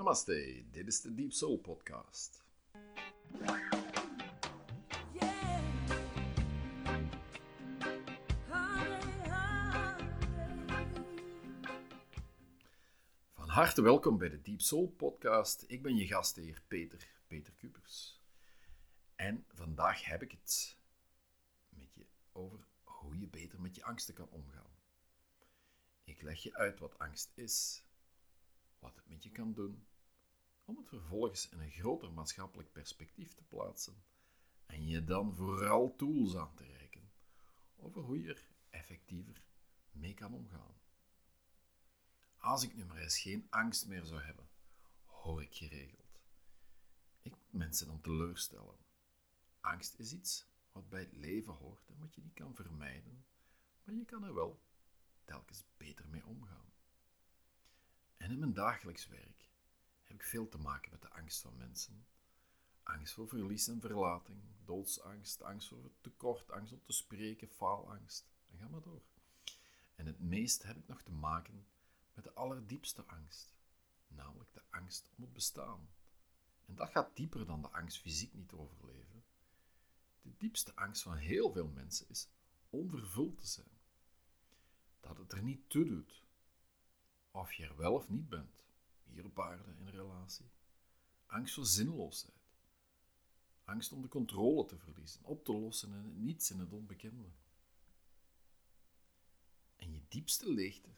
Namaste, dit is de Deep Soul Podcast. Van harte welkom bij de Deep Soul Podcast. Ik ben je gastheer Peter, Peter Kupers. En vandaag heb ik het met je over hoe je beter met je angsten kan omgaan. Ik leg je uit wat angst is, wat het met je kan doen, om het vervolgens in een groter maatschappelijk perspectief te plaatsen en je dan vooral tools aan te reiken over hoe je er effectiever mee kan omgaan. Als ik nu maar eens geen angst meer zou hebben, hoor ik geregeld. Ik moet mensen dan teleurstellen. Angst is iets wat bij het leven hoort en wat je niet kan vermijden, maar je kan er wel telkens beter mee omgaan. En in mijn dagelijks werk heb ik veel te maken met de angst van mensen. Angst voor verlies en verlating, doodsangst, angst voor tekort, angst om te spreken, faalangst. En ga maar door. En het meest heb ik nog te maken met de allerdiepste angst, namelijk de angst om het bestaan. En dat gaat dieper dan de angst fysiek niet overleven. De diepste angst van heel veel mensen is onvervuld te zijn. Dat het er niet toe doet. Of je er wel of niet bent. Aarde in relatie. Angst voor zinloosheid. Angst om de controle te verliezen, op te lossen in niets, in het onbekende. En je diepste leegte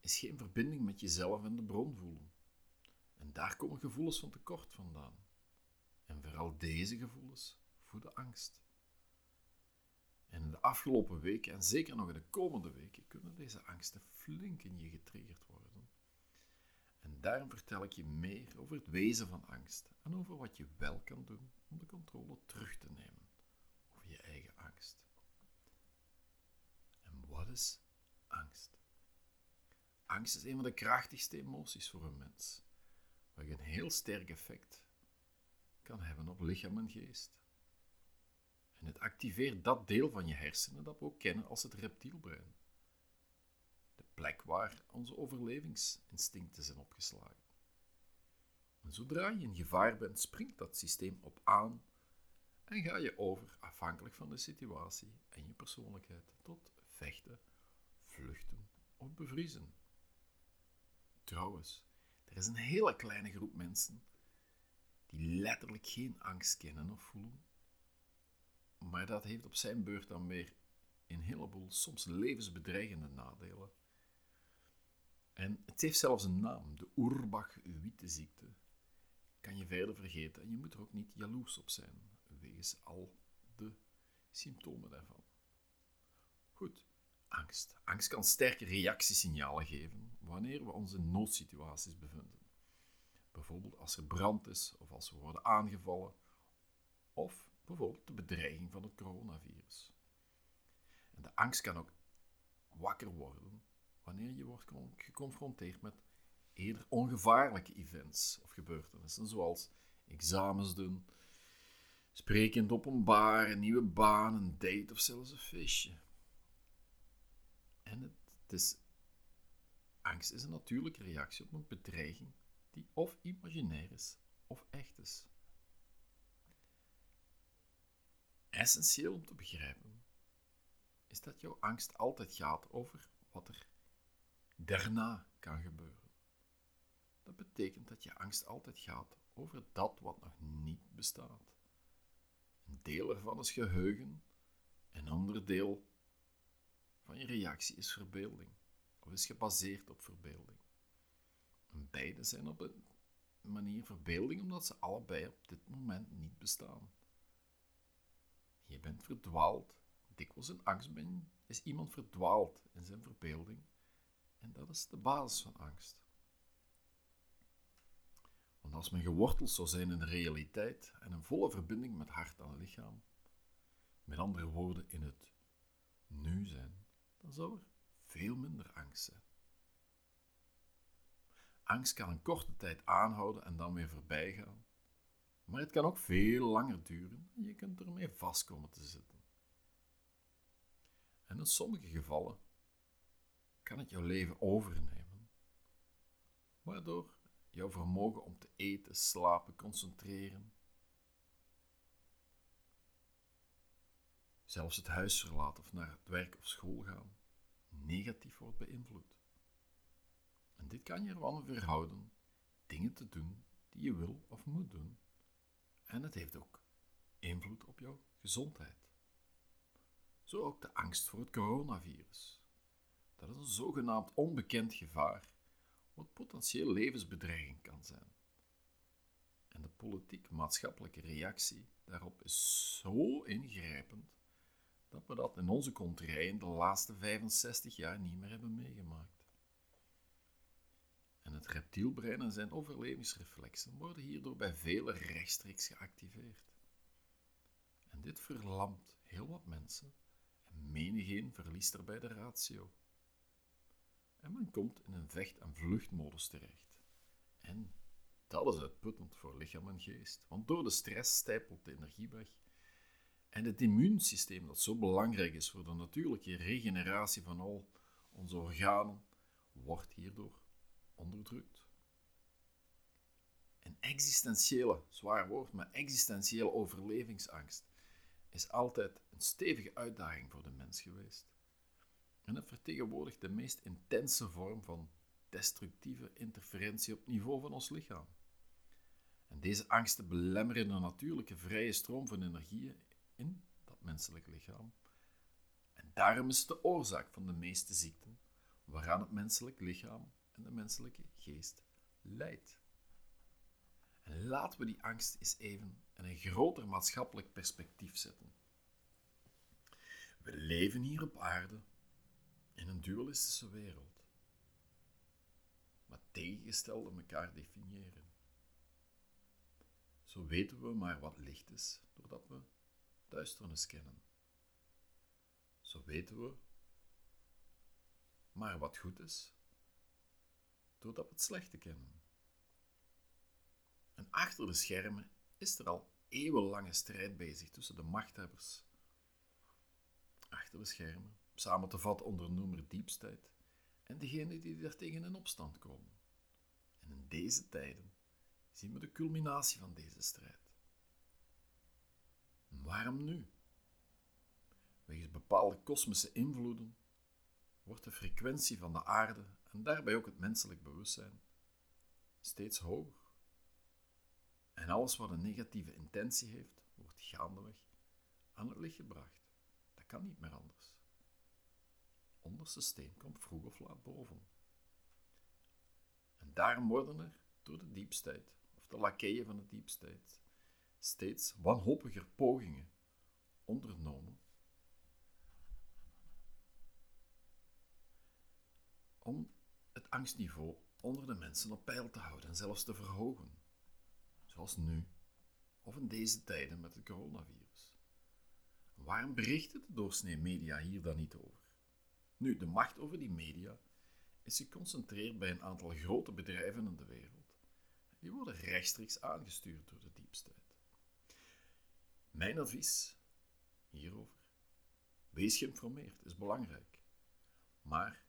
is geen verbinding met jezelf en de bron voelen. En daar komen gevoelens van tekort vandaan. En vooral deze gevoelens voeden angst. En in de afgelopen weken, en zeker nog in de komende weken, kunnen deze angsten flink in je getriggerd worden. Daarom vertel ik je meer over het wezen van angst en over wat je wel kan doen om de controle terug te nemen over je eigen angst. En wat is angst? Angst is een van de krachtigste emoties voor een mens, wat een heel sterk effect kan hebben op lichaam en geest. En het activeert dat deel van je hersenen dat we ook kennen als het reptielbrein. Plek waar onze overlevingsinstincten zijn opgeslagen. En zodra je in gevaar bent, springt dat systeem op aan en ga je over, afhankelijk van de situatie en je persoonlijkheid, tot vechten, vluchten of bevriezen. Trouwens, er is een hele kleine groep mensen die letterlijk geen angst kennen of voelen. Maar dat heeft op zijn beurt dan weer een heleboel soms levensbedreigende nadelen. En het heeft zelfs een naam, de Urbach-Witte-ziekte. Kan je verder vergeten en je moet er ook niet jaloers op zijn, wegens al de symptomen daarvan. Goed, angst. Angst kan sterke reactiesignalen geven wanneer we ons in noodsituaties bevinden. Bijvoorbeeld als er brand is of als we worden aangevallen. Of bijvoorbeeld de bedreiging van het coronavirus. En de angst kan ook wakker worden wanneer je wordt geconfronteerd met eerder ongevaarlijke events of gebeurtenissen, zoals examens doen, sprekend openbaar, een nieuwe baan, een date of zelfs een feestje. En het, het is, angst is een natuurlijke reactie op een bedreiging die of imaginair is of echt is. Essentieel om te begrijpen is dat jouw angst altijd gaat over wat er daarna kan gebeuren. Dat betekent dat je angst altijd gaat over dat wat nog niet bestaat. Een deel ervan is geheugen, een ander deel van je reactie is verbeelding, of is gebaseerd op verbeelding. Beide zijn op een manier verbeelding omdat ze allebei op dit moment niet bestaan. Je bent verdwaald. Dikwijls in angst ben, is iemand verdwaald in zijn verbeelding. En dat is de basis van angst. Want als men geworteld zou zijn in de realiteit en een volle verbinding met hart en lichaam, met andere woorden in het nu zijn, dan zou er veel minder angst zijn. Angst kan een korte tijd aanhouden en dan weer voorbij gaan. Maar het kan ook veel langer duren en je kunt ermee vast komen te zitten. En in sommige gevallen kan het jouw leven overnemen. waardoor jouw vermogen om te eten, slapen, concentreren, zelfs het huis verlaten of naar het werk of school gaan, negatief wordt beïnvloed. En dit kan je ervan weerhouden dingen te doen die je wil of moet doen. En het heeft ook invloed op jouw gezondheid. Zo ook de angst voor het coronavirus. Dat is een zogenaamd onbekend gevaar, wat potentieel levensbedreiging kan zijn. En de politiek-maatschappelijke reactie daarop is zo ingrijpend dat we dat in onze contrij in de laatste 65 jaar niet meer hebben meegemaakt. En het reptielbrein en zijn overlevingsreflexen worden hierdoor bij velen rechtstreeks geactiveerd. En dit verlamt heel wat mensen en menigeen verliest erbij de ratio. En men komt in een vecht- en vluchtmodus terecht. En dat is uitputtend voor lichaam en geest, want door de stress stijpelt de energie weg en het immuunsysteem, dat zo belangrijk is voor de natuurlijke regeneratie van al onze organen, wordt hierdoor onderdrukt. Een existentiële, zwaar woord, maar existentiële overlevingsangst is altijd een stevige uitdaging voor de mens geweest. En het vertegenwoordigt de meest intense vorm van destructieve interferentie op niveau van ons lichaam. En deze angsten belemmeren de natuurlijke vrije stroom van energieën in dat menselijk lichaam. En daarom is het de oorzaak van de meeste ziekten waaraan het menselijk lichaam en de menselijke geest lijdt. En laten we die angst eens even in een groter maatschappelijk perspectief zetten. We leven hier op aarde in een dualistische wereld, maar tegengestelde elkaar definiëren. Zo weten we maar wat licht is, doordat we duisternis kennen. Zo weten we maar wat goed is, doordat we het slechte kennen. En achter de schermen is er al eeuwenlange strijd bezig tussen de machthebbers. Achter de schermen, samen te vatten onder noemer diepstijd, en degenen die er tegen in opstand komen. En in deze tijden zien we de culminatie van deze strijd. Waarom nu? Wegens bepaalde kosmische invloeden wordt de frequentie van de aarde en daarbij ook het menselijk bewustzijn steeds hoger. En alles wat een negatieve intentie heeft, wordt gaandeweg aan het licht gebracht. Dat kan niet meer anders. Onderste steen komt vroeg of laat boven. En daarom worden er door de diepstijd, of de lakeien van de diepstijd, steeds wanhopiger pogingen ondernomen om het angstniveau onder de mensen op peil te houden en zelfs te verhogen, zoals nu of in deze tijden met het coronavirus. Waarom berichten de doorsnee media hier dan niet over? Nu, de macht over die media is geconcentreerd bij een aantal grote bedrijven in de wereld. Die worden rechtstreeks aangestuurd door de diepste. Mijn advies hierover: wees geïnformeerd, is belangrijk. Maar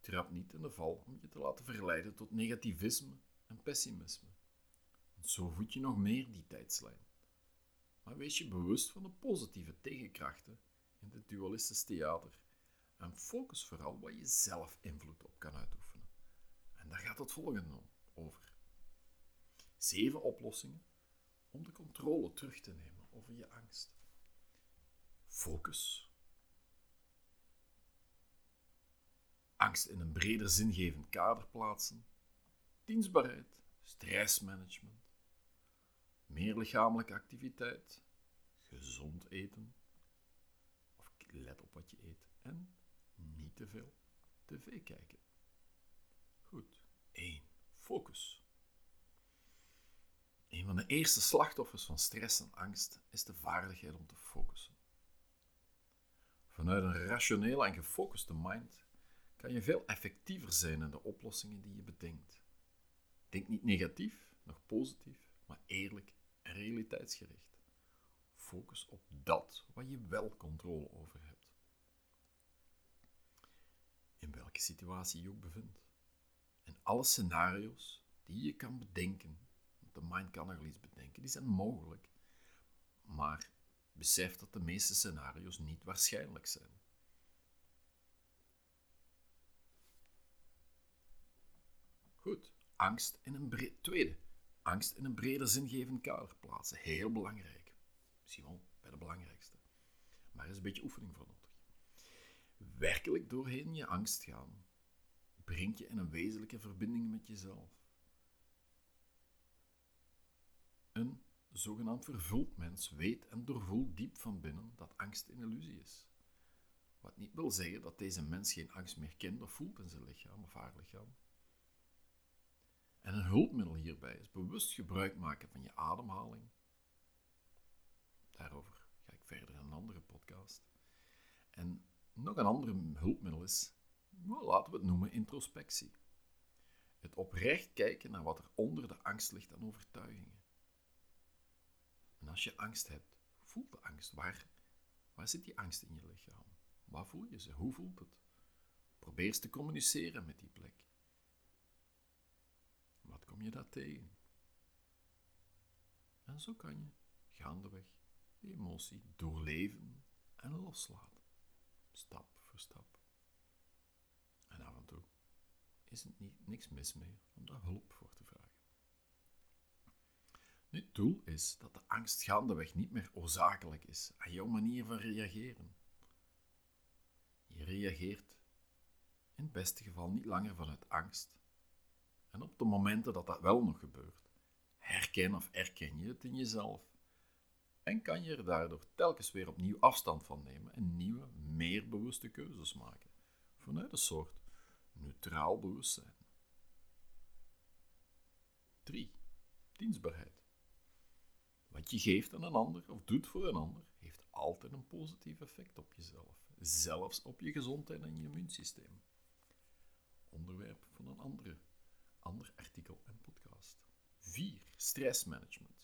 trap niet in de val om je te laten verleiden tot negativisme en pessimisme. zo voed je nog meer die tijdslijn. Maar wees je bewust van de positieve tegenkrachten in het dualistisch theater en focus vooral waar je zelf invloed op kan uitoefenen. En daar gaat het volgende over. Zeven oplossingen om de controle terug te nemen over je angst. Focus. Angst in een breder zingevend kader plaatsen. Dienstbaarheid, stressmanagement, meer lichamelijke activiteit, gezond eten, of let op wat je eet en niet te veel tv kijken. Goed. 1. Focus. Een van de eerste slachtoffers van stress en angst is de vaardigheid om te focussen. Vanuit een rationele en gefocuste mind kan je veel effectiever zijn in de oplossingen die je bedenkt. Denk niet negatief, nog positief, maar eerlijk en realiteitsgericht. Focus op dat waar je wel controle over hebt. In welke situatie je ook bevindt. En alle scenario's die je kan bedenken, want de mind kan nogal iets bedenken, die zijn mogelijk. Maar besef dat de meeste scenario's niet waarschijnlijk zijn. Goed, angst in een breed... Tweede, angst in een breder zingevend kader plaatsen. Heel belangrijk. Misschien wel bij de belangrijkste. Maar er is een beetje oefening voor nodig. Werkelijk doorheen je angst gaan brengt je in een wezenlijke verbinding met jezelf. Een zogenaamd vervuld mens weet en doorvoelt diep van binnen dat angst een illusie is. Wat niet wil zeggen dat deze mens geen angst meer kent of voelt in zijn lichaam of haar lichaam. En een hulpmiddel hierbij is bewust gebruik maken van je ademhaling. Daarover ga ik verder in een andere podcast. En nog een ander hulpmiddel is, laten we het noemen, introspectie. Het oprecht kijken naar wat er onder de angst ligt aan overtuigingen. En als je angst hebt, voel de angst. Waar, waar zit die angst in je lichaam? Waar voel je ze? Hoe voelt het? Probeer eens te communiceren met die plek. Wat kom je daar tegen? En zo kan je gaandeweg die emotie doorleven en loslaten. Stap voor stap. En af en toe is het niet, niks mis mee om daar hulp voor te vragen. Nu, het doel is dat de angst gaandeweg niet meer oorzakelijk is aan jouw manier van reageren. Je reageert in het beste geval niet langer vanuit angst. En op de momenten dat dat wel nog gebeurt, herken of erken je het in jezelf. En kan je er daardoor telkens weer opnieuw afstand van nemen en nieuwe, meer bewuste keuzes maken. Vanuit een soort neutraal bewustzijn. 3. Dienstbaarheid. Wat je geeft aan een ander of doet voor een ander, heeft altijd een positief effect op jezelf, zelfs op je gezondheid en je immuunsysteem. Onderwerp van een andere, ander artikel en podcast. 4. Stressmanagement.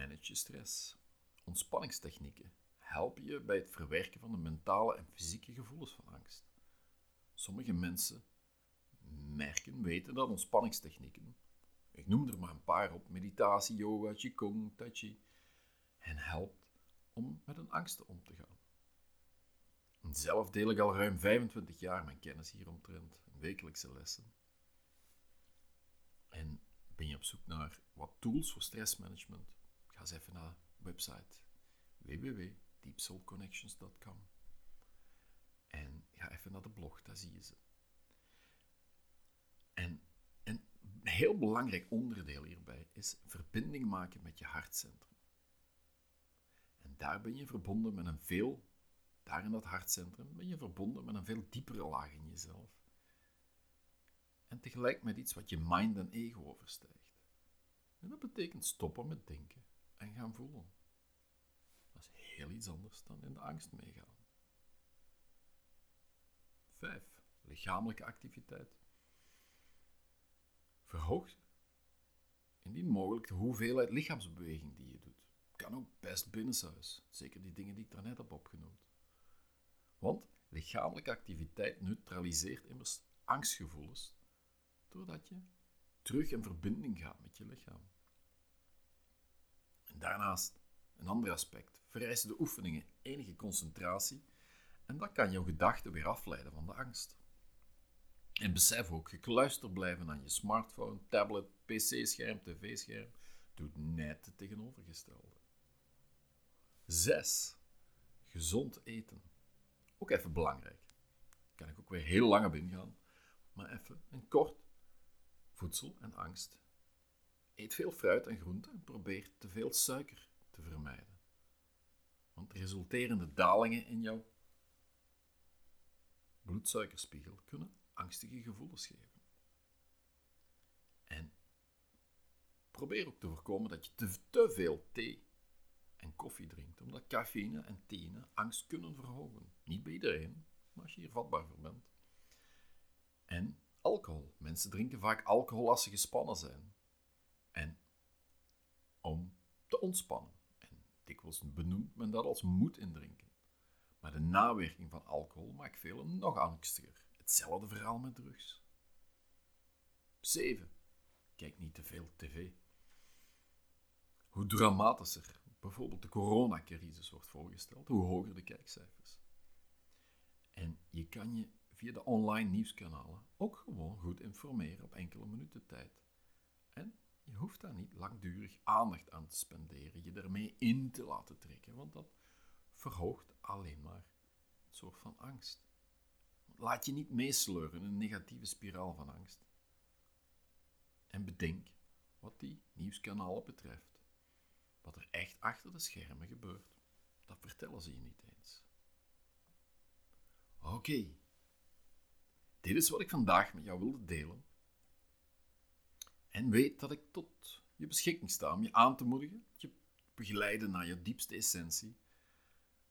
Manage je stress. Ontspanningstechnieken helpen je bij het verwerken van de mentale en fysieke gevoelens van angst. Sommige mensen merken, weten dat ontspanningstechnieken ik noem er maar een paar op: meditatie, yoga, qigong, tai chi. En helpt om met een angsten om te gaan. Zelf deel ik al ruim 25 jaar mijn kennis hieromtrent, wekelijkse lessen. En ben je op zoek naar wat tools voor stressmanagement? Ga eens even naar de website www.deepsoulconnections.com en ga even naar de blog, daar zie je ze. En een heel belangrijk onderdeel hierbij is verbinding maken met je hartcentrum. En daar ben je verbonden met een veel, daar in dat hartcentrum, ben je verbonden met een veel diepere laag in jezelf. En tegelijk met iets wat je mind en ego overstijgt. En dat betekent stoppen met denken en gaan voelen. Dat is heel iets anders dan in de angst meegaan. 5. Lichamelijke activiteit. Verhoog indien mogelijk de hoeveelheid lichaamsbeweging die je doet. Kan ook best binnenshuis, zeker die dingen die ik daarnet heb opgenoemd. Want lichamelijke activiteit neutraliseert immers angstgevoelens, doordat je terug in verbinding gaat met je lichaam. En daarnaast, een ander aspect, vereisen de oefeningen enige concentratie en dat kan jouw gedachten weer afleiden van de angst. En besef ook, gekluisterd blijven aan je smartphone, tablet, pc-scherm, tv-scherm, doet net het tegenovergestelde. 6. Gezond eten. Ook even belangrijk. Kan ik ook weer heel lang op ingaan, maar even een kort. Voedsel en angst. Eet veel fruit en groenten en probeer te veel suiker te vermijden. Want de resulterende dalingen in jouw bloedsuikerspiegel kunnen angstige gevoelens geven. En probeer ook te voorkomen dat je te, te veel thee en koffie drinkt, omdat cafeïne en theïne angst kunnen verhogen. Niet bij iedereen, maar als je hier vatbaar voor bent. En alcohol. Mensen drinken vaak alcohol als ze gespannen zijn. Te ontspannen. En dikwijls benoemt men dat als moed indrinken. Maar de nawerking van alcohol maakt velen nog angstiger hetzelfde verhaal met drugs. 7. Kijk niet te veel tv. Hoe dramatischer bijvoorbeeld de coronacrisis wordt voorgesteld, hoe hoger de kijkcijfers. En je kan je via de online nieuwskanalen ook gewoon goed informeren op enkele minuten tijd. En je hoeft daar niet langdurig aandacht aan te spenderen, je ermee in te laten trekken, want dat verhoogt alleen maar een soort van angst. Laat je niet meesleuren in een negatieve spiraal van angst. En bedenk wat die nieuwskanalen betreft. Wat er echt achter de schermen gebeurt, dat vertellen ze je niet eens. Oké, dit is wat ik vandaag met jou wilde delen. En weet dat ik tot je beschikking sta om je aan te moedigen, je begeleiden naar je diepste essentie.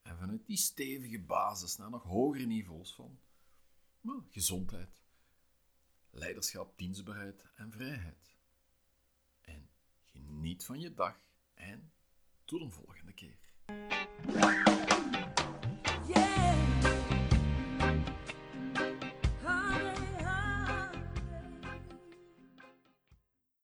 En vanuit die stevige basis naar nog hogere niveaus van nou, gezondheid, leiderschap, dienstbaarheid en vrijheid. En geniet van je dag en tot een volgende keer.